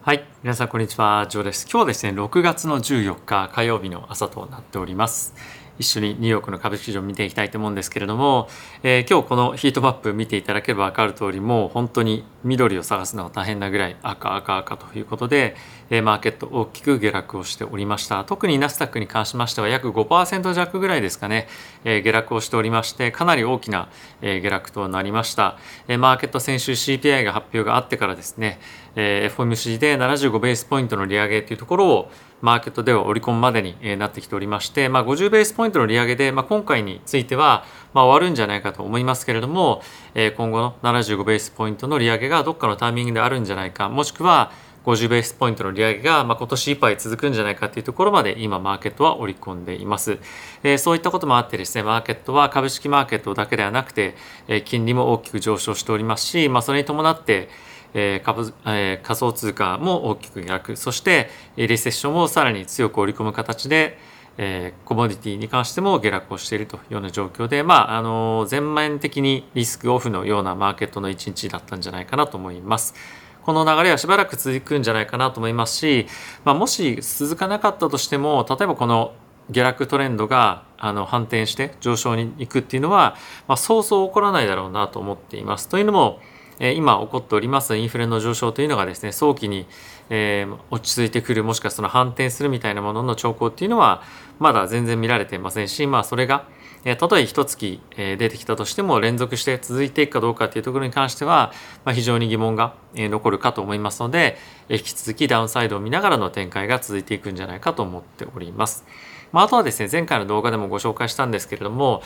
はい、皆さんこんにちは、ジョーです。今日はですね、6月の14日火曜日の朝となっております。一緒にニューヨークの株式市場を見ていきたいと思うんですけれども、えー、今日このヒートマップ見ていただければ分かる通りもう本当に緑を探すのが大変なぐらい赤赤赤ということで、えー、マーケット大きく下落をしておりました。特にナスダックに関しましては約5%弱ぐらいですかね、えー、下落をしておりましてかなり大きな、え下落となりました、えマーケット先週 CPI が発表があってからですね、えー FOMC で75ベースポイントの利上げというところをマーケットでは織り込むまでになってきておりまして、まあ、50ベースポイントの利上げで、まあ、今回については、まあ、終わるんじゃないかと思いますけれども、え今後の75ベースポイントの利上げがどっかのタイミングであるんじゃないかもしくは50ベースポイントの利上げが、まあ、今年いっぱい続くんじゃないかというところまで今マーケットは織り込んでいます、えー、そういったこともあってですねマーケットは株式マーケットだけではなくて、えー、金利も大きく上昇しておりますし、まあ、それに伴ってえー株えー、仮想通貨も大きく下落そしてリセッションをさらに強く織り込む形で、えー、コモディティに関しても下落をしているというような状況で、まあ、あの全面的にリスクオフのようなマーケットの一日だったんじゃないかなと思います。この流れはしばらく続くんじゃないかなと思いますし、まあ、もし続かなかったとしても例えばこの下落トレンドがあの反転して上昇に行くっていうのは、まあ、そうそう起こらないだろうなと思っています。というのも今起こっておりますインフレの上昇というのがですね早期に、え、落ち着いてくるもしくはその反転するみたいなものの兆候っていうのはまだ全然見られていませんし、まあ、それがたとえ一月、出てきたとしても連続して続いていくかどうかっていうところに関しては、非常に疑問が、残るかと思いますので、引き続きダウンサイドを見ながらの展開が続いていくんじゃないかと思っております。まあ、あとはですね前回の動画でもご紹介したんですけれども、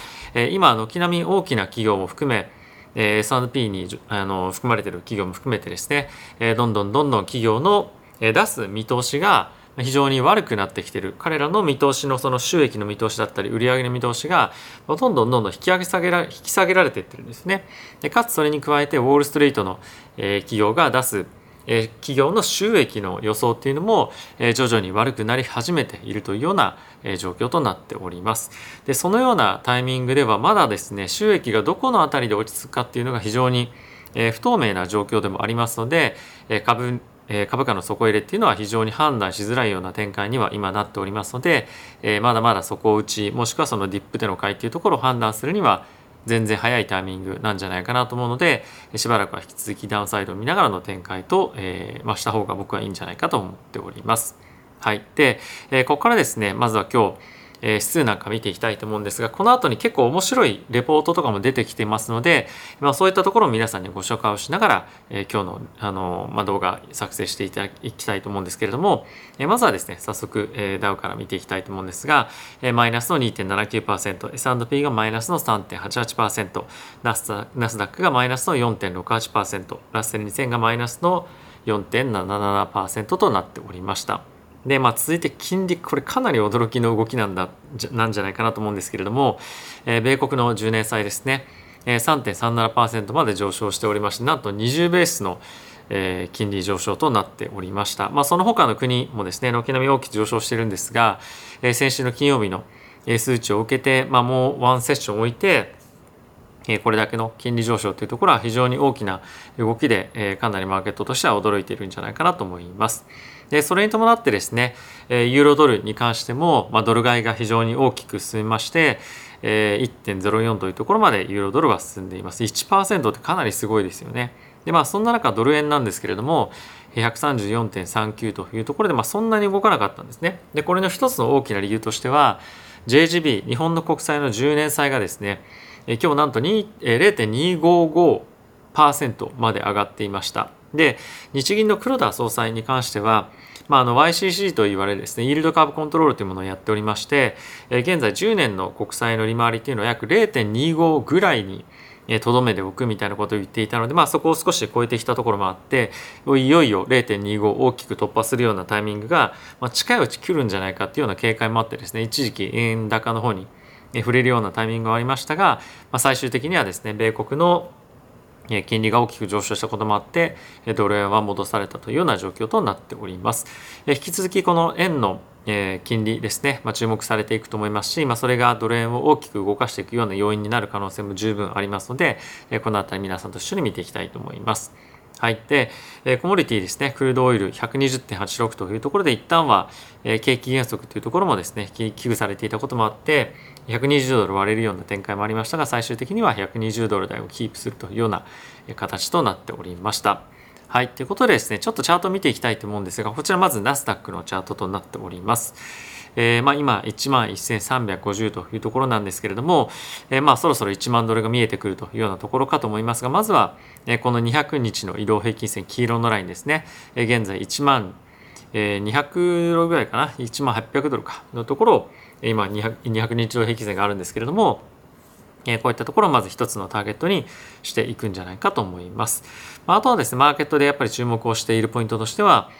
今軒並み大きな企業も含めえ S&P にあの含まれている企業も含めてですね、えどんどんどんどん企業の出す見通しが非常に悪くなってきている。彼らの見通しのその収益の見通しだったり売上の見通しがどんどんどんどん引き上げ下げら引き下げられていってるんですね。でかつそれに加えてウォール・ストリートの、え企業が出すえ企業の収益の予想っていうのも、え徐々に悪くなり始めているというような、え状況となっております。でそのようなタイミングではまだですね収益がどこの辺りで落ち着くかっていうのが非常に、え不透明な状況でもありますので、え株え株価の底入れっていうのは非常に判断しづらいような展開には今なっておりますので、えまだまだ底打ちもしくはそのディップでの買いっていうところを判断するには全然早いタイミングなんじゃないかなと思うのでしばらくは引き続きダウンサイドを見ながらの展開と、えーまあ、した方が僕はいいんじゃないかと思っております。はい、で、えー、ここからですねまずは今日えー、指数なんか見ていきたいと思うんですがこの後に結構面白いレポートとかも出てきてますので、まあ、そういったところを皆さんにご紹介をしながら、えー、今日のあの、まあ、動画作成していただきたいと思うんですけれども、えー、まずはですね早速、えー、ダウから見ていきたいと思うんですが、えー、マイナスの2.79% S&P がマイナスの3.88%ナスダナスダックがマイナスの4.68%ラッセル2000がマイナスの4.77%となっておりました。で、まあ、続いて金利これかなり驚きの動きなんだなんじゃないかなと思うんですけれども、えー、米国の10年債ですね、えー、3.37%まで上昇しておりましてなんと20ベースの、えー、金利上昇となっておりました、まあ、その他の国もですね軒並み大きく上昇しているんですが、えー、先週の金曜日の数値を受けて、まあ、もうワンセッション置いてこれだけの金利上昇というところは非常に大きな動きでかなりマーケットとしては驚いているんじゃないかなと思います。でそれに伴ってですねユーロドルに関しても、まあ、ドル買いが非常に大きく進みまして1.04というところまでユーロドルは進んでいます。1%ってかなりすごいですよね。でまあそんな中ドル円なんですけれども134.39というところで、まあ、そんなに動かなかったんですね。でこれの一つの大きな理由としては JGB 日本の国債の10年債がですね今日なんと0.255%まで上がっていました。で日銀の黒田総裁に関しては、まあ、あの YCC と言われるですねイールドカーブコントロールというものをやっておりまして、え現在10年の国債の利回りというのは約0.25ぐらいにとどめでおくみたいなことを言っていたので、まあ、そこを少し超えてきたところもあっていよいよ0.25を大きく突破するようなタイミングが、まあ、近いうち来るんじゃないかっていうような警戒もあってですね一時期円高の方に触れるようなタイミングがありましたが、まあ、最終的にはですね米国の金利が大きく上昇したこともあってドル円は戻されたというような状況となっております。引き続きこの円の金利ですね、まあ、注目されていくと思いますし、まあ、それがドル円を大きく動かしていくような要因になる可能性も十分ありますのでこの辺り皆さんと一緒に見ていきたいと思います。はい。で、えコモディティですね、クルードオイル120.86というところで一旦は、え景気減速というところもですね、危惧されていたこともあって、120ドル割れるような展開もありましたが、最終的には120ドル台をキープするというような形となっておりました。はい。ということでですね、ちょっとチャートを見ていきたいと思うんですが、こちらまずナスダックのチャートとなっております。えー、まあ、今1万1350というところなんですけれども、えー、まあそろそろ1万ドルが見えてくるというようなところかと思いますがまずは、え、この200日の移動平均線黄色のラインですね、え、現在1万200ドルぐらいかな？1万800ドルかのところを今 200, 200日移動平均線があるんですけれどもこういったところをまず一つのターゲットにしていくんじゃないかと思います。あとはですね、マーケットでやっぱり注目をしているポイントとしては、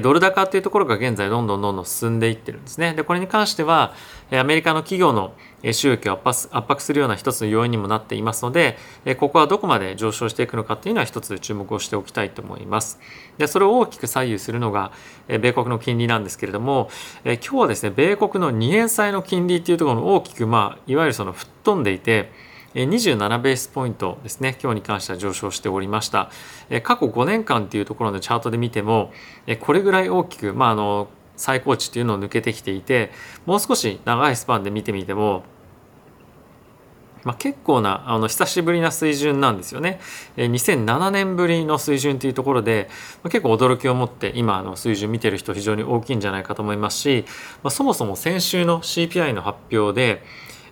ドル高っていうところが現在どんどんどんどん進んでいってるんですね。で、これに関しては、アメリカの企業の収益を圧迫するような一つの要因にもなっていますので、ここはどこまで上昇していくのかっていうのは一つ注目をしておきたいと思います。で、それを大きく左右するのが、米国の金利なんですけれども、今日はですね、米国の2年債の金利っていうところの大きく、まあ、いわゆるその吹っ飛んでいて、27ベースポイントですね今日に関しては上昇しておりました過去5年間っていうところのチャートで見てもこれぐらい大きく、まあ、あの最高値っていうのを抜けてきていてもう少し長いスパンで見てみてもまあ、結構なあの久しぶりな水準なんですよね。2007年ぶりの水準というところで、まあ、結構驚きを持って今の水準見てる人非常に大きいんじゃないかと思いますし、まあ、そもそも先週の CPI の発表で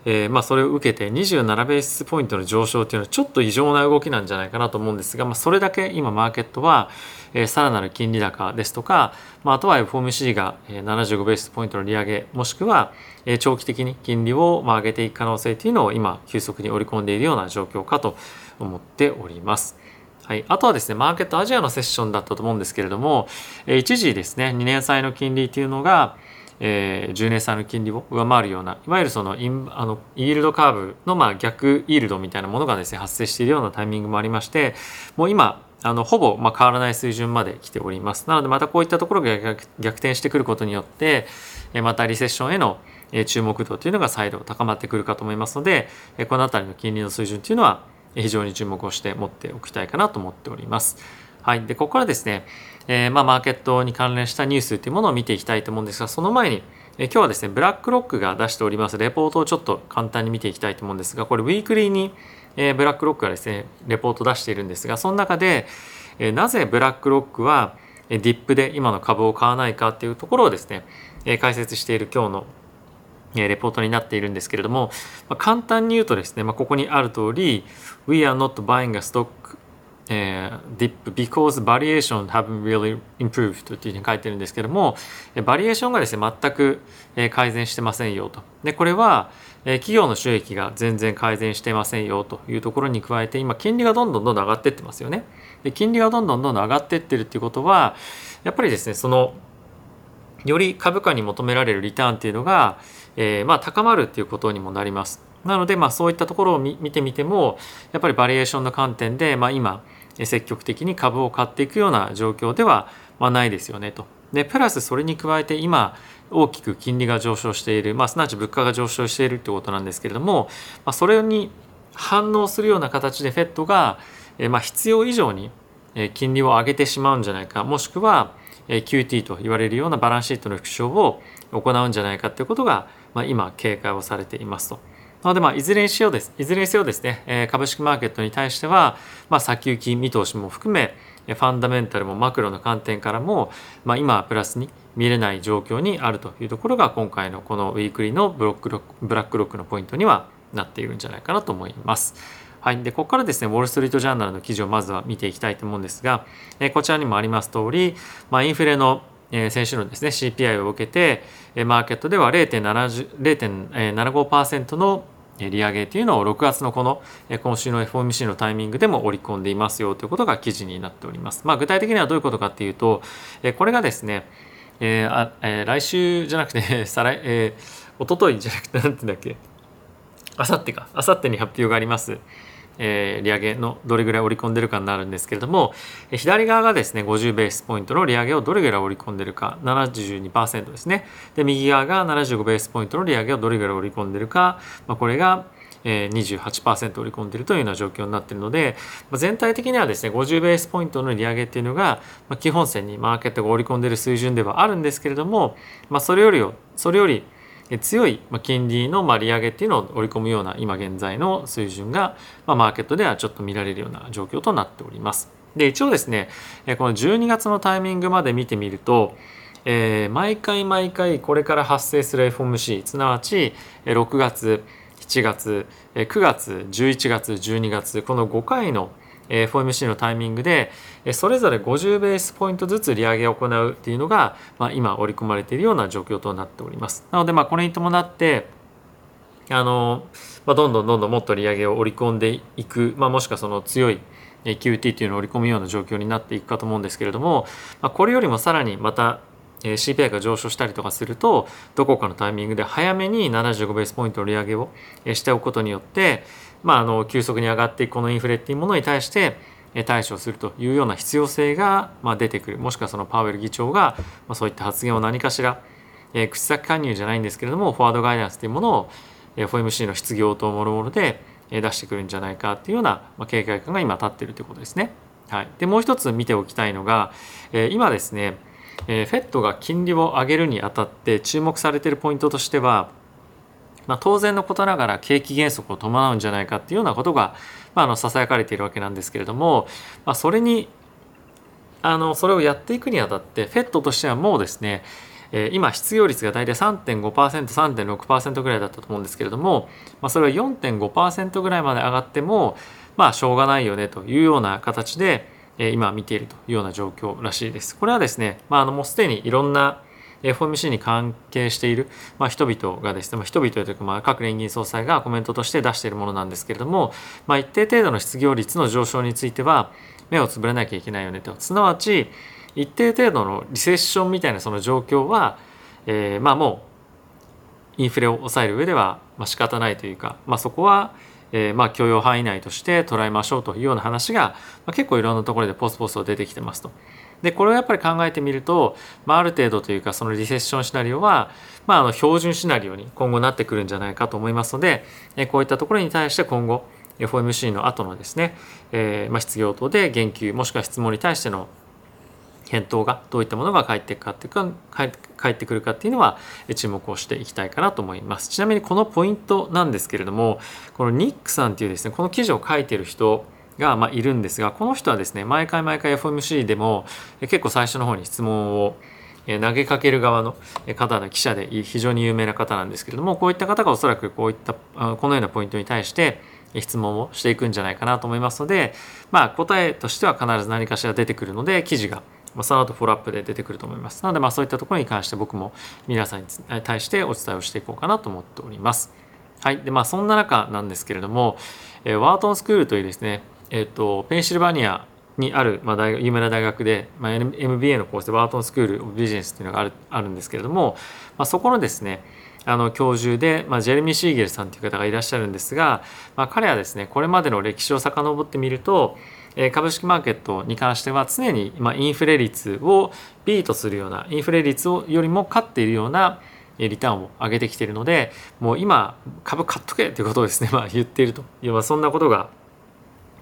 えー、まあ、それを受けて27ベースポイントの上昇というのはちょっと異常な動きなんじゃないかなと思うんですが、まあ、それだけ今マーケットは、えー、さらなる金利高ですとか、まあ、あとは FOMC が75ベースポイントの利上げもしくは長期的に金利を上げていく可能性というのを今急速に織り込んでいるような状況かと思っております。はい、あとはですねマーケットアジアのセッションだったと思うんですけれども一時ですね2年債の金利というのがえー、10年債の金利を上回るようないわゆるそのインあのイールドカーブのまあ逆イールドみたいなものがですね発生しているようなタイミングもありましてもう今あのほぼまあ変わらない水準まで来ておりますなのでまたこういったところが逆転してくることによってまたリセッションへの注目度というのが再度高まってくるかと思いますのでこの辺りの金利の水準というのは非常に注目をして持っておきたいかなと思っております。はい、でここからですねえー、まあ、マーケットに関連したニュースというものを見ていきたいと思うんですがその前に、えー、今日はですねブラックロックが出しております。レポートをちょっと簡単に見ていきたいと思うんですがこれウィークリーに、えー、ブラックロックがですねレポート出しているんですがその中で、えなぜブラックロックはディップで今の株を買わないかっていうところをですね、え解説している今日のレポートになっているんですけれども、まあ、簡単に言うとですね、まあ、ここにある通り We are not buying a stock えー、dip because variation haven't really improved というふうに書いてるんですけども、バリエーションがですね、全く改善してませんよと。で、これは企業の収益が全然改善してませんよというところに加えて、今、金利がどんどんどんどん上がってってますよね。で、金利がどんどんどんどん上がってってるっていうことは、やっぱりですね、その、より株価に求められるリターンっていうのが、えー、まあ高まるっていうことにもなります。なので、まあそういったところを見てみても、やっぱりバリエーションの観点で、まあ今、積極的に株を買っていくような状況では、ま、ないですよねと。でプラスそれに加えて今大きく金利が上昇している、まあ、すなわち物価が上昇しているということなんですけれども、まあ、それに反応するような形で FED が、えまあ、必要以上に金利を上げてしまうんじゃないかもしくは QT と言われるようなバランスシートの縮小を行うんじゃないかということが、まあ、今警戒をされていますと。なので、まあ、いずれにしようです。いずれにせよですね、え株式マーケットに対しては、まあ、先行き見通しも含め、ファンダメンタルもマクロの観点からも、まあ、今プラスに見れない状況にあるというところが今回のこのウィークリーのブロックロックブラックロックのポイントにはなっているんじゃないかなと思います。はい、でここからですねウォール・ストリート・ジャーナルの記事をまずは見ていきたいと思うんですが、えこちらにもあります通り、まあ、インフレのえ先週のですね CPI を受けてマーケットでは0.75%の利上げというのを6月のこの今週の FOMC のタイミングでも織り込んでいますよということが記事になっております。まあ、具体的にはどういうことかっていうとこれがですねえーあえー、来週じゃなくて 再来、えー、一昨日じゃなくて何てんだっけ？あさってか。あさってに発表があります。えー、利上げのどれぐらい織り込んでるかになるんですけれども、え左側がですね50ベースポイントの利上げをどれぐらい織り込んでるか72%ですね。で右側が75ベースポイントの利上げをどれぐらい織り込んでるか、まあ、これが28%織り込んでいるというような状況になっているので全体的にはですね50ベースポイントの利上げっていうのが基本線にマーケットが織り込んでいる水準ではあるんですけれども、まあ、それよりそれより強い金利の利上げっていうのを織り込むような今現在の水準がマーケットではちょっと見られるような状況となっております。で一応ですねこの12月のタイミングまで見てみるとえー、毎回毎回これから発生する FOMC すなわち6月7月9月11月12月この5回の FOMC のタイミングでそれぞれ50ベースポイントずつ利上げを行うっていうのが、まあ、今織り込まれているような状況となっております。なのでまあこれに伴ってあの、まあ、どんどんどんどんもっと利上げを織り込んでいく、まあ、もしくはその強い QT というのを織り込むような状況になっていくかと思うんですけれども、まあ、これよりもさらにまた CPI が上昇したりとかするとどこかのタイミングで早めに75ベースポイントの利上げをしておくことによって、まあ、あの急速に上がっていくこのインフレっていうものに対して対処するというような必要性が出てくるもしくはそのパウエル議長がそういった発言を何かしら口先介入じゃないんですけれどもフォワードガイダンスというものを FOMC の失業ともろもろで出してくるんじゃないかっていうような警戒感が今立っているということですね。はい、でもう一つ見ておきたいのが今ですねえー、フェットが金利を上げるにあたって注目されているポイントとしては、まあ、当然のことながら景気減速を伴うんじゃないかっていうようなことが、まあ、のささやかれているわけなんですけれども、まあ、それにあのそれをやっていくにあたってフェットとしてはもうですね今失業率が大体 3.5%3.6% ぐらいだったと思うんですけれども、まあ、それは4.5%ぐらいまで上がってもまあしょうがないよねというような形で今見ているというような状況らしいです。これはですね、まあ、あのもうすでにいろんな FOMC に関係している、まあ、人々がですね、まあ、人々というか、まあ、各連銀総裁がコメントとして出しているものなんですけれども、まあ、一定程度の失業率の上昇については目をつぶらなきゃいけないよねとすなわち一定程度のリセッションみたいなその状況は、えー、まあもうインフレを抑える上ではまあ仕方ないというか、まあ、そこはえー、まあ許容範囲内として捉えましょうというような話が、まあ、結構いろんなところでポスポスと出てきてますと。でこれをやっぱり考えてみると、まあ、ある程度というかそのリセッションシナリオは、まあ、あの標準シナリオに今後なってくるんじゃないかと思いますので、え、こういったところに対して今後 FOMC の後のですね、えーまあ、失業等で言及もしくは質問に対しての返答がどういったものが返ってくかっていうか返ってくるかっていうのは注目をしていきたいかなと思います。ちなみにこのポイントなんですけれどもこのニックさんっていうですねこの記事を書いてる人がまいるんですがこの人はですね毎回毎回 FMC でも結構最初の方に質問を投げかける側の方の記者で非常に有名な方なんですけれどもこういった方がおそらくこういったこのようなポイントに対して質問をしていくんじゃないかなと思いますのでまあ答えとしては必ず何かしら出てくるので記事が、その後フォローアップで出てくると思います。なので、まあ、そういったところに関して僕も皆さんに対してお伝えをしていこうかなと思っております。はい。で、まあ、そんな中なんですけれども、ワートンスクールというですね、えっ、と、ペンシルバニアにある、まあ、大学有名な大学で、まあ、MBA のコースでワートンスクール・オブ・ビジネスっていうのがあるあるんですけれども、まあ、そこのですねあの教授で、まあ、ジェレミー・シーゲルさんという方がいらっしゃるんですが、まあ、彼はですねこれまでの歴史を遡ってみると株式マーケットに関しては常にインフレ率をビートするようなインフレ率をよりも勝っているようなリターンを上げてきているのでもう今株買っとけということをですね、まあ、言っているという、まあ、そんなことが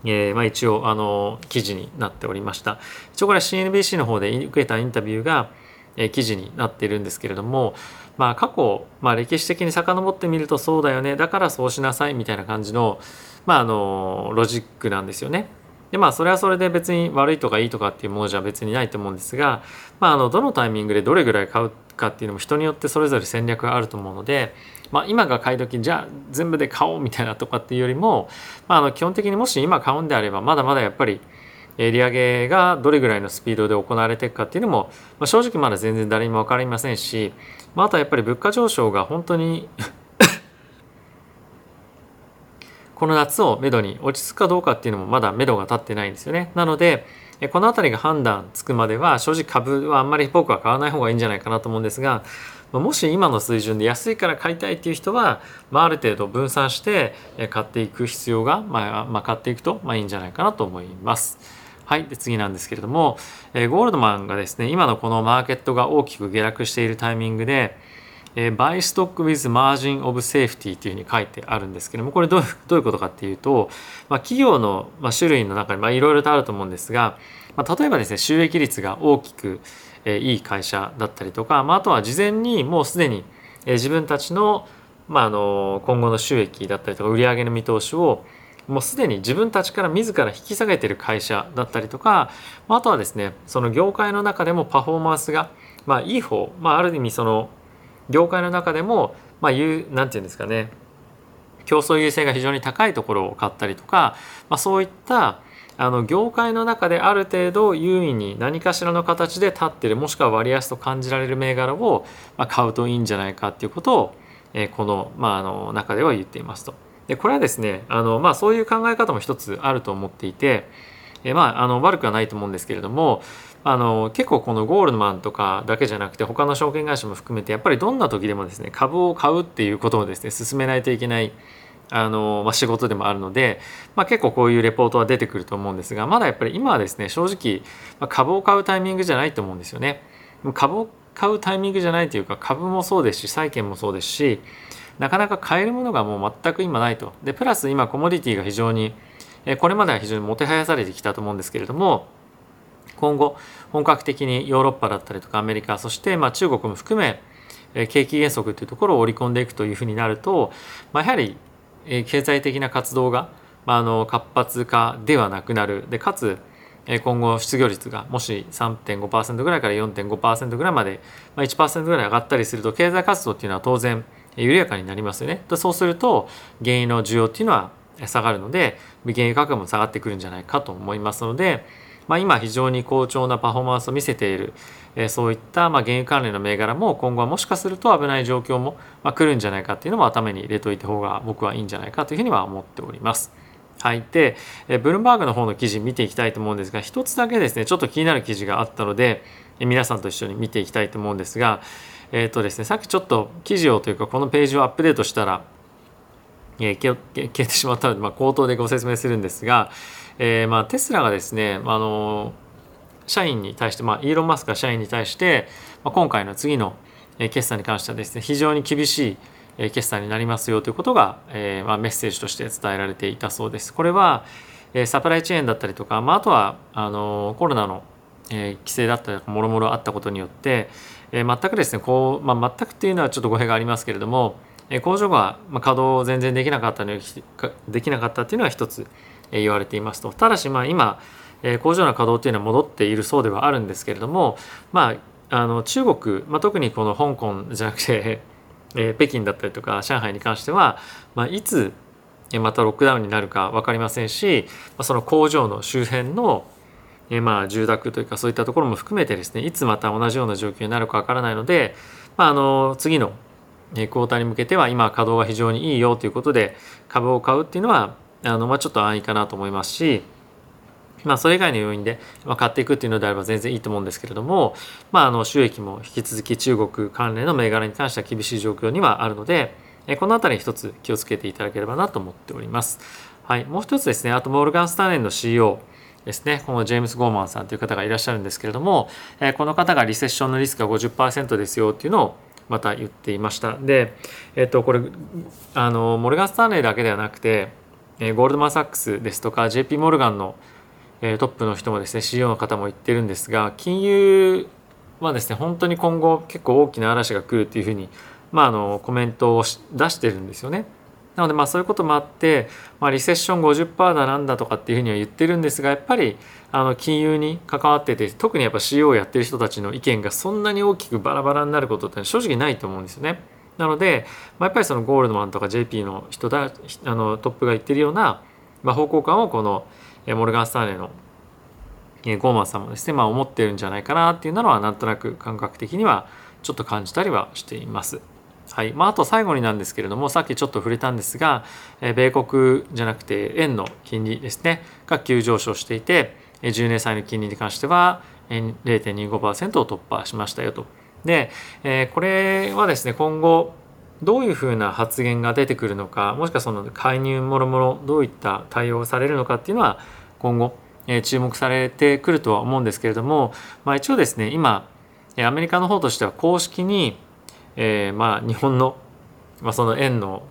えーまあ、一応あの記事になっておりました一応これは CNBC の方で受けたインタビューが、えー、記事になっているんですけれども、まあ、過去、まあ、歴史的に遡ってみるとそうだよねだからそうしなさいみたいな感じの,、まあ、あのロジックなんですよね。でまあそれはそれで別に悪いとかいいとかっていうものじゃ別にないと思うんですが、まあ、あのどのタイミングでどれぐらい買うかっていうのも人によってそれぞれ戦略があると思うので、まあ、今が買い時じゃあ全部で買おうみたいなとかっていうよりも、まあ、あの基本的にもし今買うんであればまだまだやっぱり利上げがどれぐらいのスピードで行われていくかっていうのも、まあ、正直まだ全然誰にも分かりませんし、まあ、あとはやっぱり物価上昇が本当に この夏をめどに落ち着くかどうかっていうのもまだめどが立ってないんですよね。なのでこの辺りが判断つくまでは正直株はあんまり僕は買わない方がいいんじゃないかなと思うんですがもし今の水準で安いから買いたいっていう人は、まあ、ある程度分散して買っていく必要が、まあ、まあ、買っていくと、まあ、いいんじゃないかなと思います。はい。で、次なんですけれども、えゴールドマンがですね、今のこのマーケットが大きく下落しているタイミングで、えー、バイストック with margin of safety というふうに書いてあるんですけどもこれどうどういうことかっていうと、まあ、企業の、まあ、種類の中にいろいろとあると思うんですが、まあ、例えばですね収益率が大きく、え、いい会社だったりとか、まあ、あとは事前にもうすでに、え、自分たちの,、まあ、あの今後の収益だったりとか売上の見通しをもうすでに自分たちから自ら引き下げてる会社だったりとかまあとはですねその業界の中でもパフォーマンスがまあいい方、まあ、ある意味その業界の中でもまあ言うなんていうんですかね競争優勢が非常に高いところを買ったりとか、まあ、そういったあの業界の中である程度優位に何かしらの形で立ってるもしくは割安と感じられる銘柄を買うといいんじゃないかっていうことをこの,、まあ、あの中では言っていますと。でこれはですねあの、まあ、そういう考え方も一つあると思っていて、えまあ、あの悪くはないと思うんですけれどもあの結構このゴールドマンとかだけじゃなくて他の証券会社も含めてやっぱりどんな時でもですね株を買うっていうことをですね進めないといけないあの、まあ、仕事でもあるので、まあ、結構こういうレポートは出てくると思うんですがまだやっぱり今はですね正直、まあ、株を買うタイミングじゃないと思うんですよね。株を買うタイミングじゃないというか株もそうですし債券もそうですしなかなか買えるものがもう全く今ないと。でプラス今コモディティが非常にこれまでは非常にもてはやされてきたと思うんですけれども今後本格的にヨーロッパだったりとかアメリカそしてまあ中国も含め景気減速というところを織り込んでいくというふうになると、まあ、やはりえ経済的な活動が、まあ、あの活発化ではなくなるでかつ今後失業率がもし3.5%ぐらいから4.5%ぐらいまで、まあ、1%ぐらい上がったりすると経済活動っていうのは当然緩やかになりますよね。でそうすると原油の需要っていうのは下がるので原油価格も下がってくるんじゃないかと思いますので、まあ、今非常に好調なパフォーマンスを見せている、えそういったまあ原油関連の銘柄も今後はもしかすると危ない状況もま来るんじゃないかっていうのも頭に入れといた方が僕はいいんじゃないかというふうには思っております。はい、でブルームバーグの方の記事見ていきたいと思うんですが一つだけですねちょっと気になる記事があったので皆さんと一緒に見ていきたいと思うんですがえっ、ー、とですねさっきちょっと記事をというかこのページをアップデートしたら、え、消えてしまったので、まあ、口頭でご説明するんですが、えーまあ、テスラがですね、あの社員に対して、まあ、イーロン・マスクが社員に対して、まあ、今回の次の決算に関してはですね非常に厳しい決算になりますよということが、えーまあ、メッセージとして伝えられていたそうです。これはサプライチェーンだったりとか、まあ、あとはあのコロナの規制だったりとかもろもろあったことによって、えー、全くですねこう、まあ、全くっていうのはちょっと語弊がありますけれども、えー、工場が稼働を全然できなかったのできなかったっていうのは一つ、言われていますと。ただしまあ今、工場の稼働っていうのは戻っているそうではあるんですけれどもまああの中国、まあ、特にこの香港じゃなくて、えー、北京だったりとか上海に関しては、まあ、いつまたロックダウンになるか分かりませんしその工場の周辺のえまあ、住宅というかそういったところも含めてですねいつまた同じような状況になるかわからないので、まあ、あの次のクォーターに向けては今稼働が非常にいいよということで株を買うっていうのはあの、まあ、ちょっと安易かなと思いますし、まあ、それ以外の要因で、買っていくっていうのであれば全然いいと思うんですけれども、まあ、あの収益も引き続き中国関連の銘柄に関しては厳しい状況にはあるのでこの辺り一つ気をつけていただければなと思っております。はい、もう一つですねあとモルガン・スターネンの CEO ですねこのジェームス・ゴーマンさんという方がいらっしゃるんですけれども、この方がリセッションのリスクが50%ですよっていうのをまた言っていましたで、えっと、これあのモルガン・スタンレーだけではなくてえゴールドマン・サックスですとか JP モルガンのえトップの人もですね CEO の方も言ってるんですが金融はですね本当に今後結構大きな嵐が来るっていうふうに、まあ、あのコメントを出してるんですよね。なのでまあそういうこともあって、まあ、リセッション50%だなんだとかっていうふうには言ってるんですがやっぱりあの金融に関わってて特にやっぱ CO をやってる人たちの意見がそんなに大きくバラバラになることって正直ないと思うんですよね。なので、まあ、やっぱりそのゴールドマンとか JP の人だあのトップが言ってるような、まあ、方向感をこのモルガン・スターレのゴーマンさんもですね、まあ、思ってるんじゃないかなっていうのはなんとなく感覚的にはちょっと感じたりはしています。はいまあ、あと最後になんですけれどもさっきちょっと触れたんですが、え米国じゃなくて円の金利ですねが急上昇していて10年債の金利に関しては0.25%を突破しましたよと。で、えこれはですね今後どういうふうな発言が出てくるのかもしくはその介入もろもろどういった対応をされるのかっていうのは今後、え注目されてくるとは思うんですけれども、まあ、一応ですね今アメリカの方としては公式にえー、まあ日本の、まあ、その円の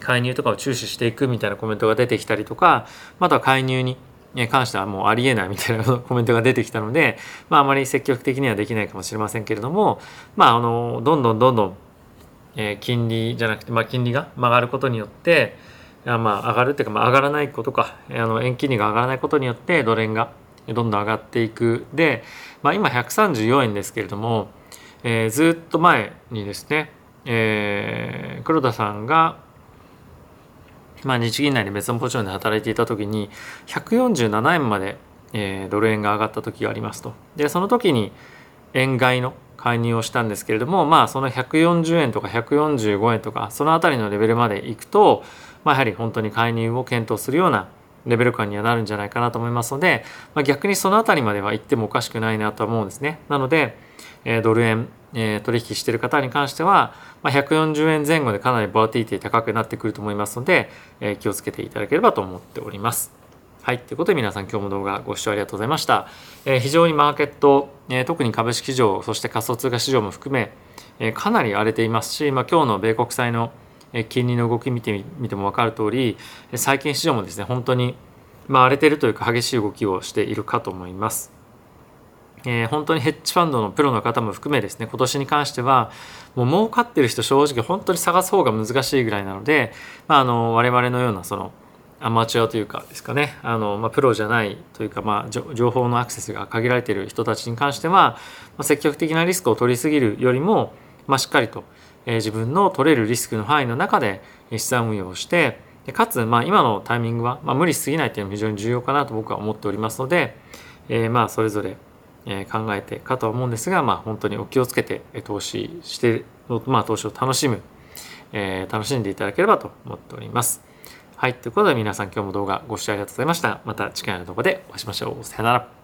介入とかを注視していくみたいなコメントが出てきたりとかまたは介入にに関してはもうありえないみたいな コメントが出てきたので、まあ、あまり積極的にはできないかもしれませんけれども、まあ、あのどんどんどんどん、えー、金利じゃなくて、まあ、金利が曲がることによってまあ、上がるっていうか、まあ、上がらないことかあの円金利が上がらないことによってドル円がどんどん上がっていく。で、まあ、今134円ですけれども、えー、ずっと前にですね、えー、黒田さんがまあ、日銀内で別のポジションで働いていた時に147円まで、えー、ドル円が上がった時がありますと。でその時に円買いの介入をしたんですけれどもまあその140円とか145円とかその辺りのレベルまでいくと、まあ、やはり本当に介入を検討するようなレベル感にはなるんじゃないかなと思いますので、まあ、逆にその辺りまでは行ってもおかしくないなとは思うんですね。なので、えー、ドル円えー、取引している方に関しては、まあ、140円前後でかなりボラティティ高くなってくると思いますので、えー、気をつけていただければと思っております。はい。ということで皆さん今日も動画ご視聴ありがとうございました。えー、非常にマーケット、えー、特に株式市場、そして仮想通貨市場も含め、えー、かなり荒れていますし、まあ、今日の米国債の金利の動き見てみても分かる通り、債券市場もですね、本当に、まあ、荒れているというか激しい動きをしているかと思います。えー、本当にヘッジファンドのプロの方も含めですね今年に関してはもう儲かってる人正直本当に探す方が難しいぐらいなので、まあ、あの我々のようなそのアマチュアというかですかねあの、まあ、プロじゃないというか、まあ、情報のアクセスが限られている人たちに関しては、まあ、積極的なリスクを取りすぎるよりも、まあ、しっかりと、えー、自分の取れるリスクの範囲の中で資産運用をしてかつ、まあ、今のタイミングは、まあ、無理しすぎないというのも非常に重要かなと僕は思っておりますので、えー、まあそれぞれえ考えてかとは思うんですが、まあ、本当にお気をつけて投資して、まあ、投資を楽しむ、えー、楽しんでいただければと思っております。はい。ということで皆さん今日も動画ご視聴ありがとうございました。また次回の動画でお会いしましょう。さよなら。